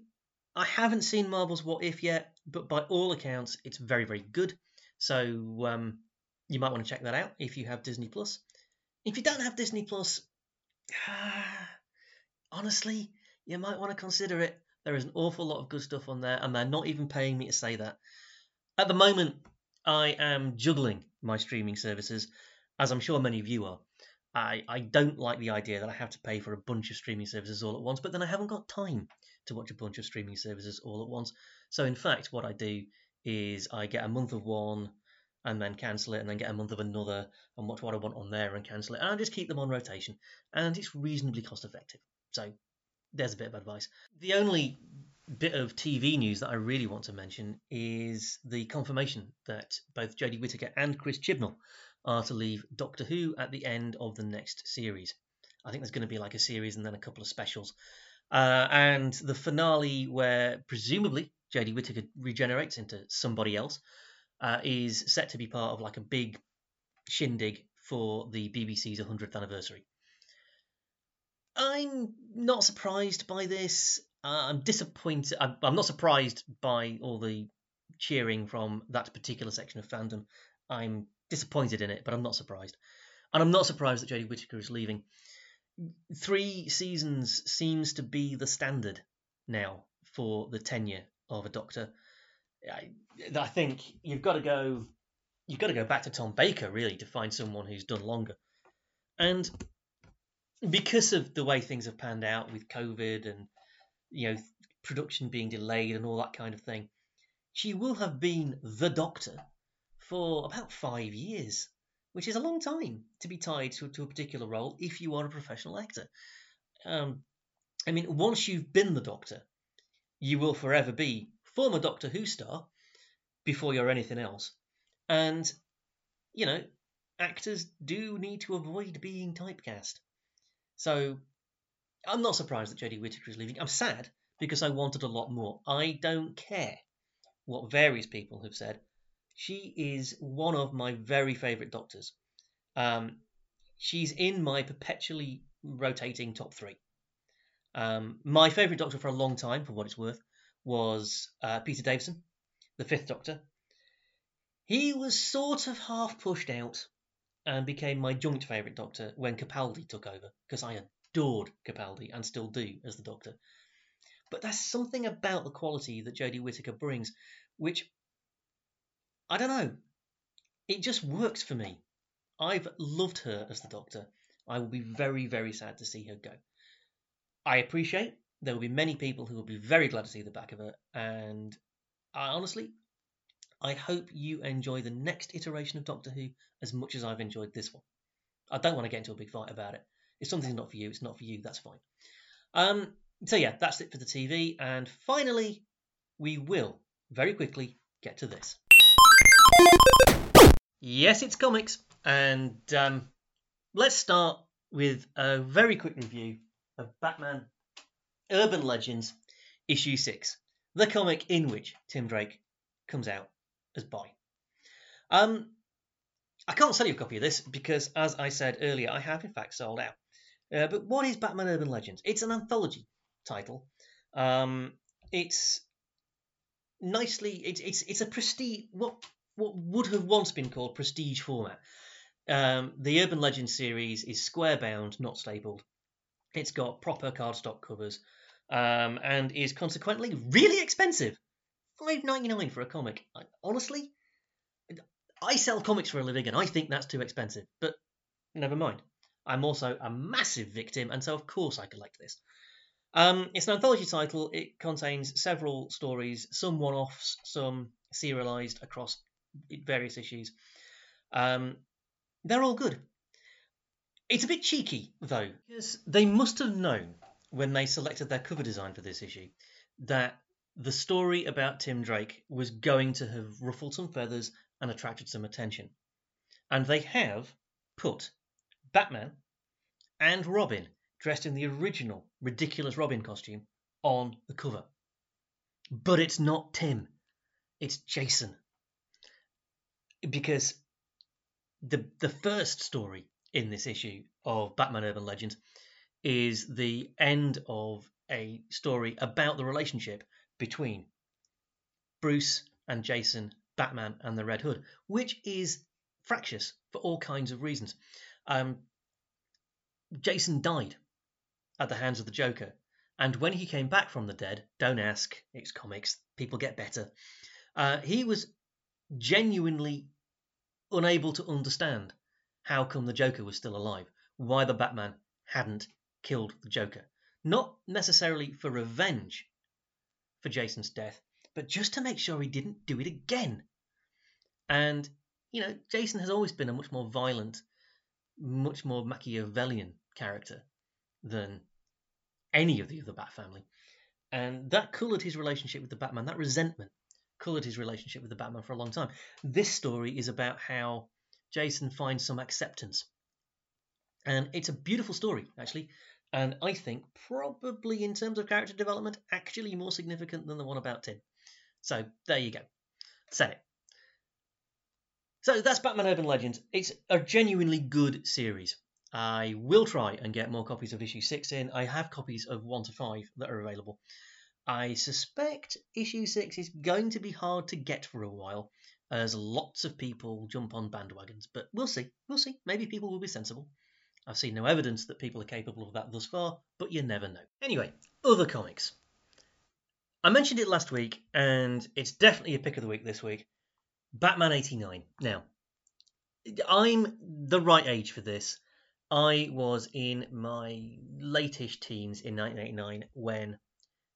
I haven't seen Marvel's What If yet, but by all accounts, it's very, very good. So um, you might want to check that out if you have Disney Plus. If you don't have Disney Plus, *sighs* honestly, you might want to consider it. There is an awful lot of good stuff on there, and they're not even paying me to say that. At the moment, I am juggling my streaming services, as I'm sure many of you are. I, I don't like the idea that I have to pay for a bunch of streaming services all at once, but then I haven't got time to watch a bunch of streaming services all at once. So, in fact, what I do is I get a month of one and then cancel it, and then get a month of another and watch what I want on there and cancel it. And I just keep them on rotation, and it's reasonably cost effective. So, there's a bit of advice. The only bit of TV news that I really want to mention is the confirmation that both Jodie Whittaker and Chris Chibnall are to leave Doctor Who at the end of the next series. I think there's going to be like a series and then a couple of specials. Uh, and the finale, where presumably Jodie Whittaker regenerates into somebody else, uh, is set to be part of like a big shindig for the BBC's 100th anniversary. I'm not surprised by this. Uh, I'm disappointed. I'm, I'm not surprised by all the cheering from that particular section of fandom. I'm disappointed in it, but I'm not surprised. And I'm not surprised that Jodie Whittaker is leaving. Three seasons seems to be the standard now for the tenure of a Doctor. I, I think you've got to go. You've got to go back to Tom Baker really to find someone who's done longer. And because of the way things have panned out with COVID and you know production being delayed and all that kind of thing, she will have been the Doctor for about five years, which is a long time to be tied to, to a particular role if you are a professional actor. Um, I mean, once you've been the Doctor, you will forever be former Doctor Who star before you're anything else. And, you know, actors do need to avoid being typecast. So I'm not surprised that Jodie Whittaker is leaving. I'm sad because I wanted a lot more. I don't care what various people have said. She is one of my very favourite doctors. Um, she's in my perpetually rotating top three. Um, my favourite doctor for a long time, for what it's worth, was uh, Peter Davison, the fifth doctor. He was sort of half pushed out and became my joint favourite doctor when Capaldi took over, because I adored Capaldi and still do as the doctor. But there's something about the quality that Jodie Whittaker brings, which I don't know. It just works for me. I've loved her as the Doctor. I will be very, very sad to see her go. I appreciate there will be many people who will be very glad to see the back of her, and I honestly, I hope you enjoy the next iteration of Doctor Who as much as I've enjoyed this one. I don't want to get into a big fight about it. If something's not for you, it's not for you. That's fine. Um, so yeah, that's it for the TV, and finally, we will very quickly get to this. Yes, it's comics, and um, let's start with a very quick review of Batman Urban Legends issue 6, the comic in which Tim Drake comes out as Boy. Um, I can't sell you a copy of this because, as I said earlier, I have in fact sold out. Uh, but what is Batman Urban Legends? It's an anthology title. Um, it's nicely. It's it's it's a prestige. What what would have once been called prestige format. Um, the Urban Legends series is square bound, not stapled. It's got proper cardstock covers, um, and is consequently really expensive. Five ninety nine for a comic. I, honestly, I sell comics for a living, and I think that's too expensive. But never mind. I'm also a massive victim, and so of course I collect this. Um, it's an anthology title. It contains several stories, some one-offs, some serialized across various issues. Um, they're all good. It's a bit cheeky though, because they must have known when they selected their cover design for this issue that the story about Tim Drake was going to have ruffled some feathers and attracted some attention. And they have put Batman and Robin dressed in the original ridiculous Robin costume on the cover. But it's not Tim, it's Jason. Because the the first story in this issue of Batman Urban Legends is the end of a story about the relationship between Bruce and Jason, Batman and the Red Hood, which is fractious for all kinds of reasons. Um, Jason died at the hands of the Joker. And when he came back from the dead, don't ask, it's comics, people get better. Uh, he was genuinely unable to understand how come the Joker was still alive, why the Batman hadn't killed the Joker. Not necessarily for revenge for Jason's death, but just to make sure he didn't do it again. And, you know, Jason has always been a much more violent, much more Machiavellian character than any of the other Bat family. And that coloured his relationship with the Batman, that resentment coloured his relationship with the Batman for a long time. This story is about how Jason finds some acceptance. And it's a beautiful story, actually. And I think probably in terms of character development, actually more significant than the one about Tim. So there you go. Said it. So that's Batman Urban Legends. It's a genuinely good series. I will try and get more copies of issue 6 in. I have copies of 1 to 5 that are available. I suspect issue 6 is going to be hard to get for a while, as lots of people jump on bandwagons, but we'll see. We'll see. Maybe people will be sensible. I've seen no evidence that people are capable of that thus far, but you never know. Anyway, other comics. I mentioned it last week, and it's definitely a pick of the week this week Batman 89. Now, I'm the right age for this. I was in my latish teens in 1989 when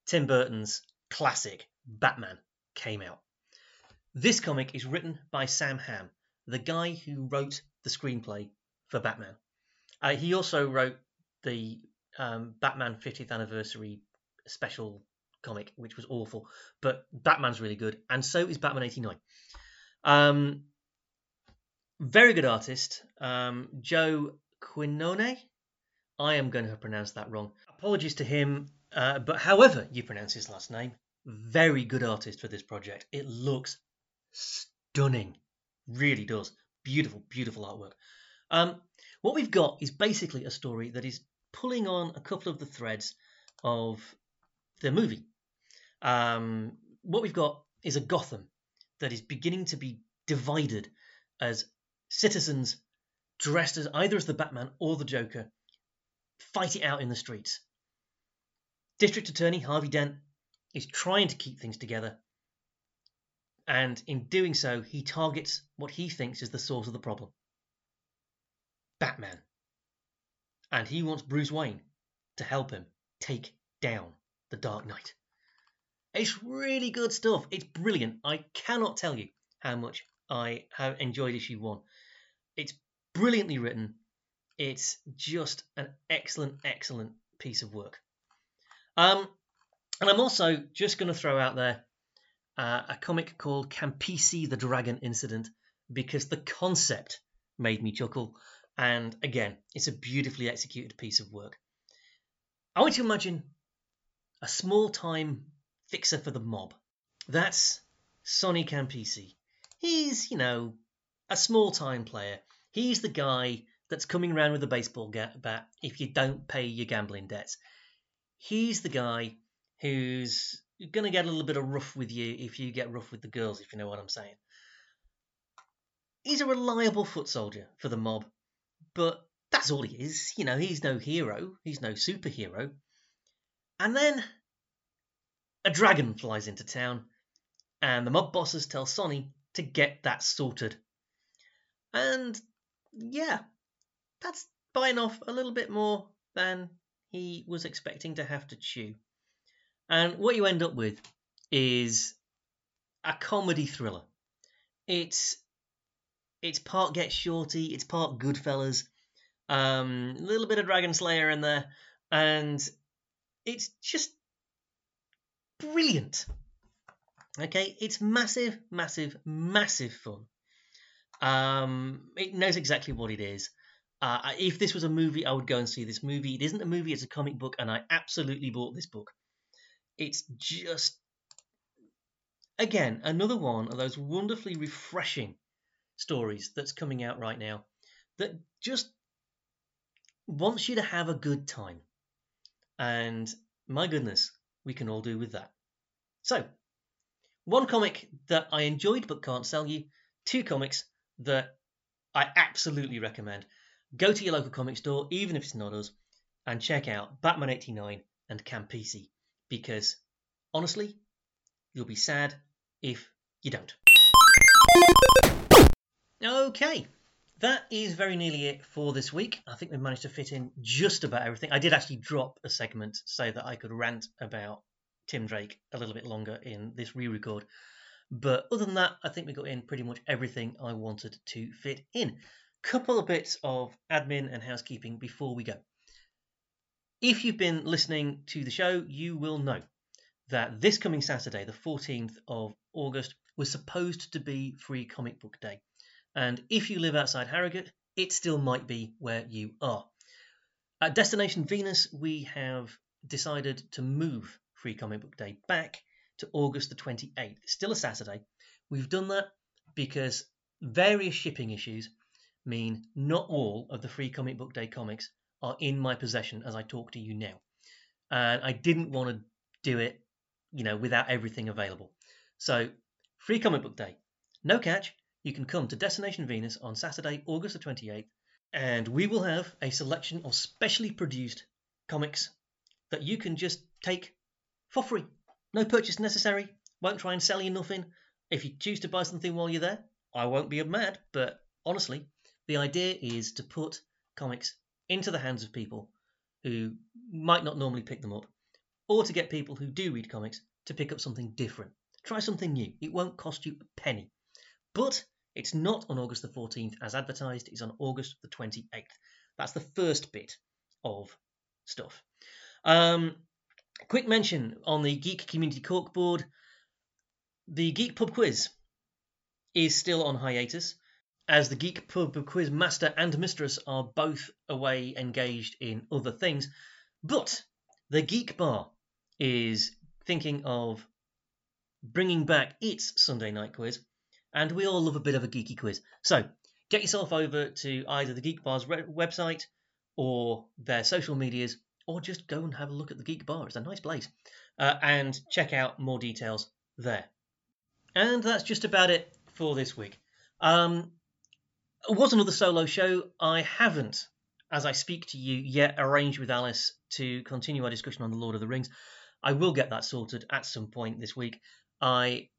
Tim Burton's classic Batman came out. This comic is written by Sam Hamm, the guy who wrote the screenplay for Batman. Uh, he also wrote the um, Batman 50th anniversary special comic, which was awful, but Batman's really good, and so is Batman 89. Um, very good artist, um, Joe Quinone. I am going to have pronounced that wrong. Apologies to him, uh, but however you pronounce his last name, very good artist for this project. It looks stunning, really does. Beautiful, beautiful artwork. Um, what we've got is basically a story that is pulling on a couple of the threads of the movie. Um, what we've got is a Gotham that is beginning to be divided as citizens dressed as either as the Batman or the Joker, fight it out in the streets. District Attorney Harvey Dent is trying to keep things together, and in doing so, he targets what he thinks is the source of the problem Batman. And he wants Bruce Wayne to help him take down the Dark Knight. It's really good stuff. It's brilliant. I cannot tell you how much I have enjoyed issue one. It's brilliantly written. It's just an excellent, excellent piece of work. Um, and I'm also just going to throw out there uh, a comic called Campisi the Dragon Incident because the concept made me chuckle. And again, it's a beautifully executed piece of work. I want you to imagine a small time fixer for the mob. That's Sonny Campisi. He's, you know, a small time player. He's the guy that's coming around with a baseball bat if you don't pay your gambling debts. He's the guy who's going to get a little bit of rough with you if you get rough with the girls, if you know what I'm saying. He's a reliable foot soldier for the mob, but that's all he is. You know, he's no hero, he's no superhero. And then a dragon flies into town, and the mob bosses tell Sonny to get that sorted. And yeah, that's biting off a little bit more than he was expecting to have to chew. And what you end up with is a comedy thriller. It's it's part Get Shorty, it's part Goodfellas, um, a little bit of Dragon Slayer in there, and it's just brilliant. Okay, it's massive, massive, massive fun. Um, it knows exactly what it is. Uh, if this was a movie, I would go and see this movie. It isn't a movie; it's a comic book, and I absolutely bought this book. It's just, again, another one of those wonderfully refreshing stories that's coming out right now that just wants you to have a good time. And my goodness, we can all do with that. So, one comic that I enjoyed but can't sell you, two comics that I absolutely recommend. Go to your local comic store, even if it's not us, and check out Batman 89 and Campisi because honestly, you'll be sad if you don't. Okay, that is very nearly it for this week. I think we've managed to fit in just about everything. I did actually drop a segment so that I could rant about Tim Drake a little bit longer in this re record. But other than that, I think we got in pretty much everything I wanted to fit in. Couple of bits of admin and housekeeping before we go. If you've been listening to the show, you will know that this coming Saturday, the 14th of August, was supposed to be Free Comic Book Day. And if you live outside Harrogate, it still might be where you are. At Destination Venus, we have decided to move Free Comic Book Day back to August the 28th. still a Saturday. We've done that because various shipping issues mean not all of the Free Comic Book Day comics are in my possession as I talk to you now. And I didn't want to do it, you know, without everything available. So, free comic book day. No catch. You can come to Destination Venus on Saturday, August the 28th, and we will have a selection of specially produced comics that you can just take for free. No purchase necessary. Won't try and sell you nothing. If you choose to buy something while you're there, I won't be mad, but honestly, the idea is to put comics into the hands of people who might not normally pick them up, or to get people who do read comics to pick up something different. Try something new. It won't cost you a penny. But it's not on August the 14th as advertised, it's on August the 28th. That's the first bit of stuff. Um, quick mention on the Geek Community Corkboard the Geek Pub Quiz is still on hiatus as the Geek Pub Quiz Master and Mistress are both away engaged in other things. But the Geek Bar is thinking of bringing back its Sunday night quiz, and we all love a bit of a geeky quiz. So get yourself over to either the Geek Bar's re- website or their social medias, or just go and have a look at the Geek Bar. It's a nice place, uh, and check out more details there. And that's just about it for this week. Um, was another solo show. I haven't, as I speak to you, yet arranged with Alice to continue our discussion on the Lord of the Rings. I will get that sorted at some point this week. I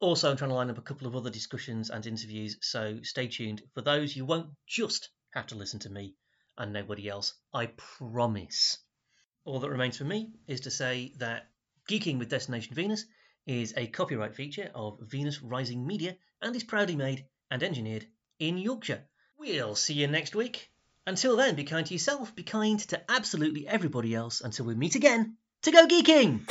also am trying to line up a couple of other discussions and interviews, so stay tuned for those. You won't just have to listen to me and nobody else, I promise. All that remains for me is to say that Geeking with Destination Venus is a copyright feature of Venus Rising Media and is proudly made and engineered in Yorkshire. We'll see you next week. Until then, be kind to yourself, be kind to absolutely everybody else until we meet again to go geeking!